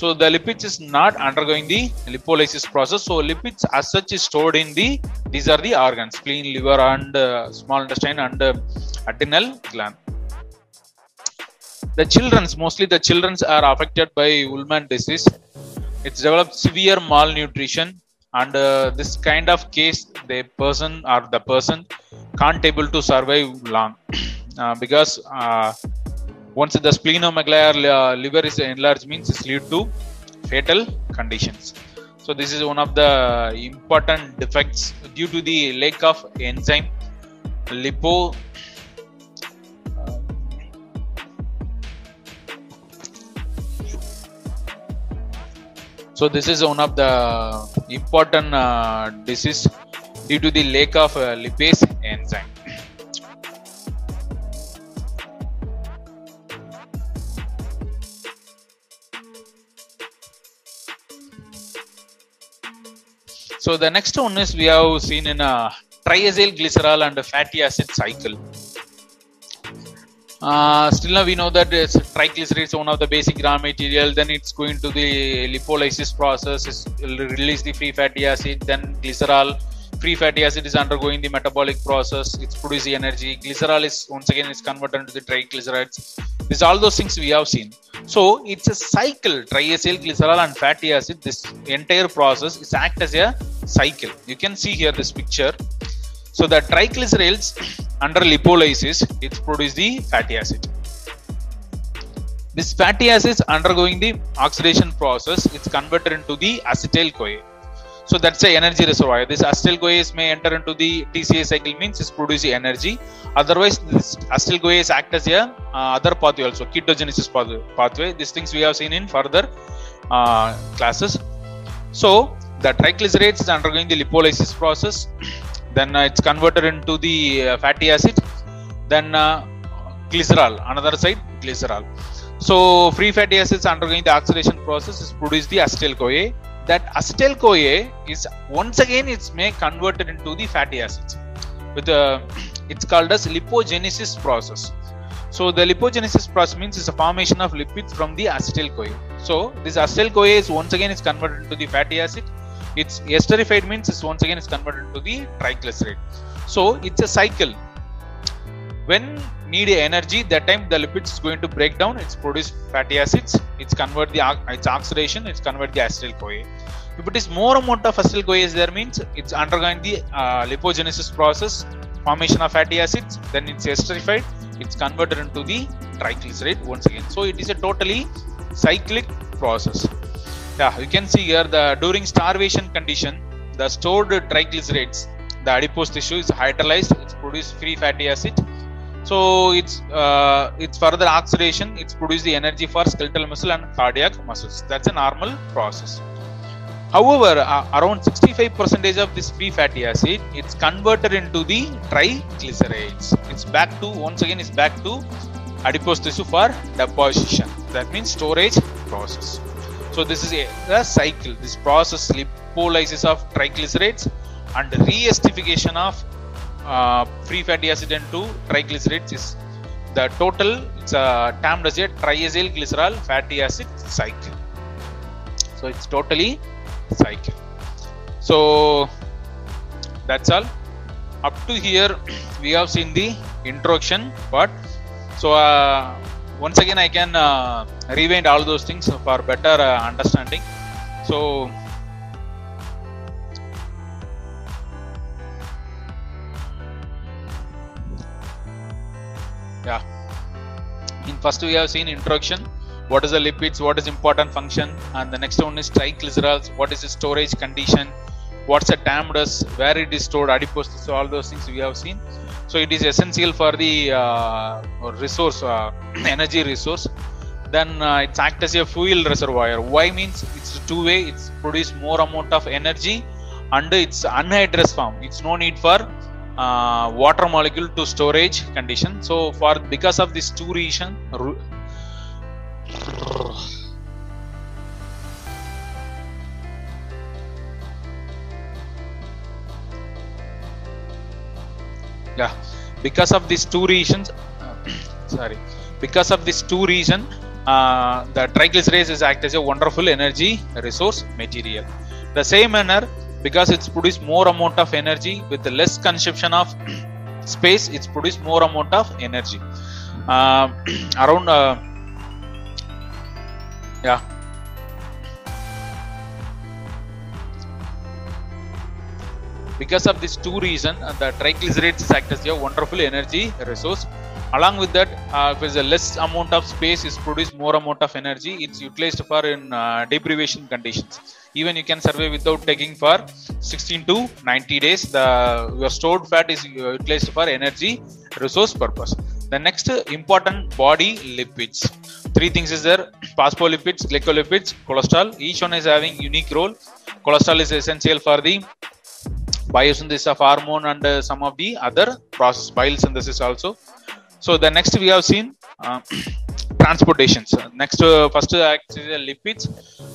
So the lipids is not undergoing the lipolysis process. So lipids as such is stored in the these are the organs spleen liver and uh, small intestine and uh, adrenal gland. The children's mostly the children's are affected by Wolman disease. It's developed severe malnutrition and uh, this kind of case the person or the person can't able to survive long. Uh, because uh, once the splenomegaly or uh, liver is enlarged means it's lead to fatal conditions. So this is one of the important defects due to the lack of enzyme lipo so this is one of the important uh, disease due to the lack of uh, lipase enzyme. So the next one is we have seen in a triacyl glycerol and fatty acid cycle uh, still now we know that triglycerides one of the basic raw material. Then it's going to the lipolysis process. Release the free fatty acid then glycerol. Free fatty acid is undergoing the metabolic process. It's producing energy. Glycerol is once again is converted into the triglycerides. These all those things we have seen. So it's a cycle. Triacyl glycerol and fatty acid this entire process is act as a cycle. You can see here this picture so the triglycerides under lipolysis it produce the fatty acid. This fatty acids undergoing the oxidation process. It's converted into the acetyl coa so that's the energy reservoir. This acetyl coa may enter into the tca cycle means it's producing energy. Otherwise this acetyl coa act as a uh, other pathway also ketogenesis pathway. These things we have seen in further uh, classes. So the triglycerides is undergoing the lipolysis process then uh, it's converted into the uh, fatty acid then uh, glycerol another side glycerol so free fatty acids undergoing the oxidation process is produce the acetyl CoA. That acetyl CoA is once again it's may converted into the fatty acids. With the it's called as lipogenesis process. So the lipogenesis process means it's a formation of lipids from the acetyl CoA. So this acetyl CoA is once again is converted into the fatty acid. It's esterified means it's once again it's converted into the triglyceride. So it's a cycle. When need energy that time the lipids is going to break down it's produce fatty acids it's convert the it's oxidation it's convert the acetyl coa. If it is more amount of acetyl coa is there means it's undergoing the uh, lipogenesis process formation of fatty acids then it's esterified it's converted into the triglyceride once again. So it is a totally cyclic process yeah you can see here the during starvation condition the stored triglycerides the adipose tissue is hydrolyzed it's produced free fatty acid. So it's uh, it's further oxidation it's produce the energy for skeletal muscle and cardiac muscles. That's a normal process. However uh, around 65 percentage of this free fatty acid it's converted into the triglycerides. It's back to once again it's back to adipose tissue for deposition. That means storage process so this is a, a cycle. This process lipolysis of triglycerides and re-esterification of uh, free fatty acid into triglycerides is the total it's uh, termed as a triacyl glycerol fatty acid cycle. So it's totally cycle. So that's all. Up to here we have seen the introduction part. So uh, once again i can uh, rewind all those things for better uh, understanding. So yeah. In first we have seen introduction. What is the lipids? What is important function? And the next one is triglycerols what is the storage condition what's the termed where it is stored? Adipose so all those things we have seen. So it is essential for the uh, resource uh, energy resource. Then uh, it's act as a fuel reservoir. Why means it's two way. It's produce more amount of energy and it's anhydrous form. It's no need for uh, water molecule to storage condition. So for because of this two reason yeah. Because of these two reasons sorry. Because of these two reason uh, the triglycerides act as a wonderful energy resource material. The same manner because it's produced more amount of energy with less consumption of space it's produced more amount of energy. Uh, around uh, yeah because of these two reason uh, the triglycerides act as a wonderful energy resource. Along with that uh, if there's a less amount of space is produced more amount of energy. It's utilized for in uh, deprivation conditions. Even you can survive without taking for 16 to 90 days. The your stored fat is utilized for energy resource purpose. The next important body lipids. Three things is there. Phospholipids glycolipids cholesterol. Each one is having unique role. Cholesterol is essential for the biosynthesis of hormone and uh, some of the other process bile synthesis also. So the next we have seen uh, transportations. Next uh, first actually lipids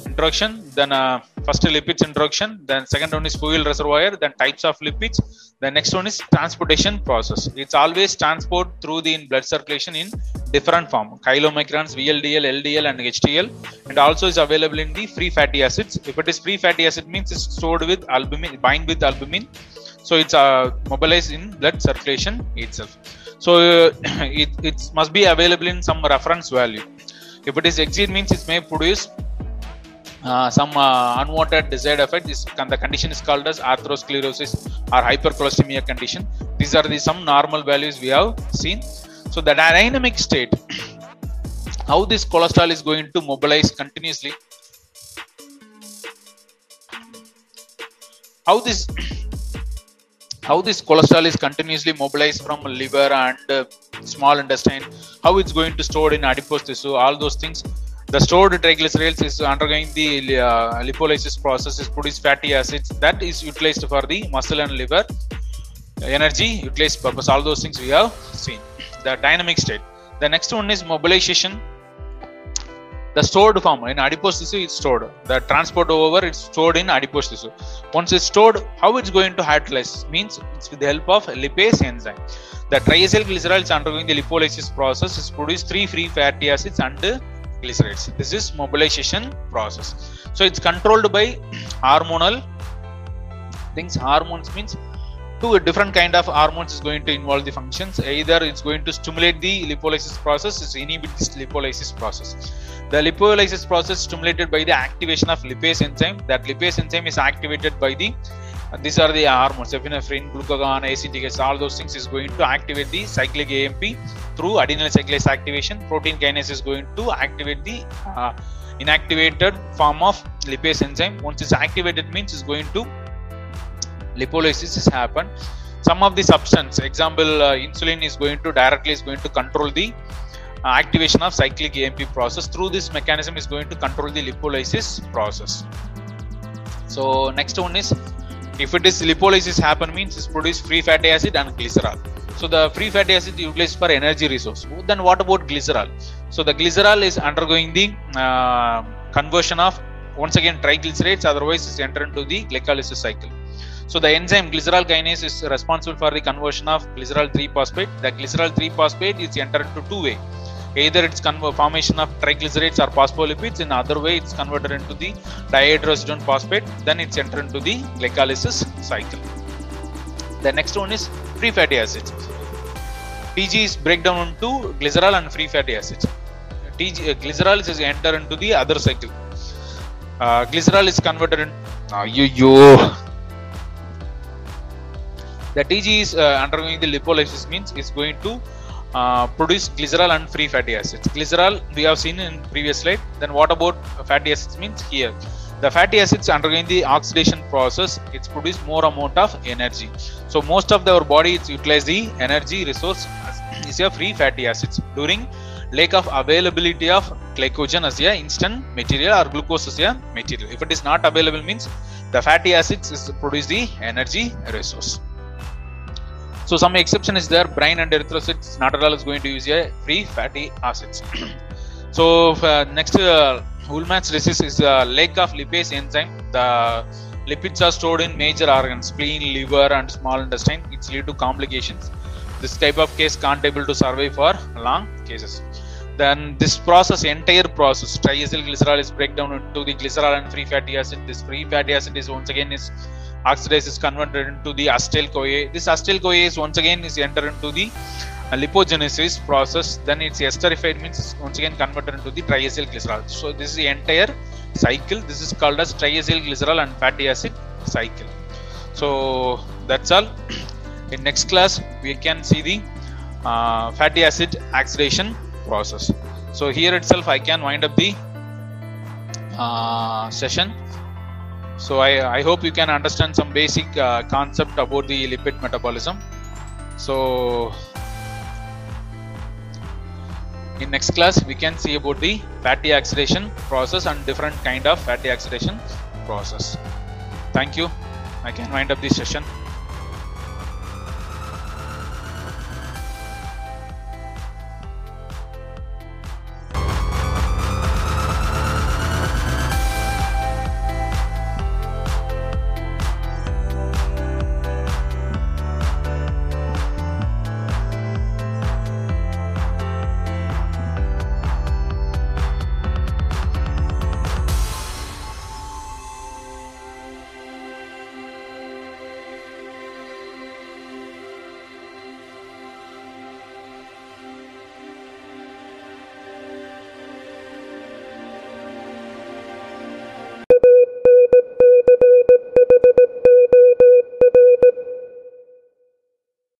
introduction then uh, first lipids introduction then second one is fuel reservoir then types of lipids the next one is transportation process. It's always transport through the blood circulation in different form chylomicrons vldl ldl and hdl and also is available in the free fatty acids. If it is free fatty acid means it's stored with albumin bind with albumin. So it's uh, mobilized in blood circulation itself. So uh, it, it must be available in some reference value. If it is exceed means it may produce uh, some uh, unwanted desired effect is the condition is called as atherosclerosis or hypercholesteremia condition. These are the some normal values we have seen. So the dynamic state how this cholesterol is going to mobilize continuously. How this how this cholesterol is continuously mobilized from liver and uh, small intestine. How it's going to stored in adipose tissue. All those things the stored triglycerides is undergoing the uh, lipolysis process is produce fatty acids that is utilized for the muscle and liver energy utilized purpose. All those things we have seen. The dynamic state. The next one is mobilization. The stored form in adipose tissue it's stored. The transport over it's stored in adipose tissue once it's stored how it's going to hydrolyze means it's with the help of lipase enzyme. The triacylglycerol is undergoing the lipolysis process is produce three free fatty acids and glycerides. This is mobilization process. So it's controlled by hormonal things. Hormones means two different kind of hormones is going to involve the functions. Either it's going to stimulate the lipolysis process is inhibit this lipolysis process. The lipolysis process stimulated by the activation of lipase enzyme. That lipase enzyme is activated by the uh, these are the hormones epinephrine glucagon ACTH all those things is going to activate the cyclic amp through adenyl cyclase activation. Protein kinase is going to activate the uh, inactivated form of lipase enzyme. Once it's activated means it's going to lipolysis has happened. Some of the substance example uh, insulin is going to directly is going to control the uh, activation of cyclic AMP process. Through this mechanism is going to control the lipolysis process. So next one is if it is lipolysis happen means it's produce free fatty acid and glycerol. So the free fatty acid utilized for energy resource. Then what about glycerol? So the glycerol is undergoing the uh, conversion of once again triglycerides otherwise is entered into the glycolysis cycle. So the enzyme glycerol kinase is responsible for the conversion of glycerol 3 phosphate. The glycerol 3 phosphate is entered into two way either it's formation of triglycerides or phospholipids. In other way it's converted into the dihydrogenone phosphate. Then it's entered into the glycolysis cycle. The next one is free fatty acids. Tg is breakdown into glycerol and free fatty acids. Tg uh, glycerol is enter into the other cycle. Uh, glycerol is converted in yo the tg is uh, undergoing the lipolysis means it's going to uh, produce glycerol and free fatty acids. Glycerol we have seen in previous slide. Then what about fatty acids means here? The fatty acids undergoing the oxidation process, it's produce more amount of energy. So most of our body it's utilize the energy resource is a free fatty acids during lack of availability of glycogen as a instant material or glucose as a material. If it is not available means the fatty acids is produce the energy resource. So some exception is there. Brain and erythrocytes all is going to use a free fatty acids. so uh, next uh, Wolman's disease is a lack of lipase enzyme. The lipids are stored in major organs, spleen, liver, and small intestine. It's lead to complications. This type of case can't able to survive for long cases. Then this process, entire process, triacylglycerol is breakdown into the glycerol and free fatty acid. This free fatty acid is once again is oxidase is converted into the acetyl CoA. This acetyl CoA is once again is entered into the uh, lipogenesis process. Then it's esterified means it's once again converted into the triacylglycerol. So this is the entire cycle. This is called as triacylglycerol and fatty acid cycle. So that's all. In next class we can see the uh, fatty acid oxidation process. So here itself I can wind up the uh, session so I, I hope you can understand some basic uh, concept about the lipid metabolism. So in next class we can see about the fatty oxidation process and different kind of fatty oxidation process. Thank you. I can wind up this session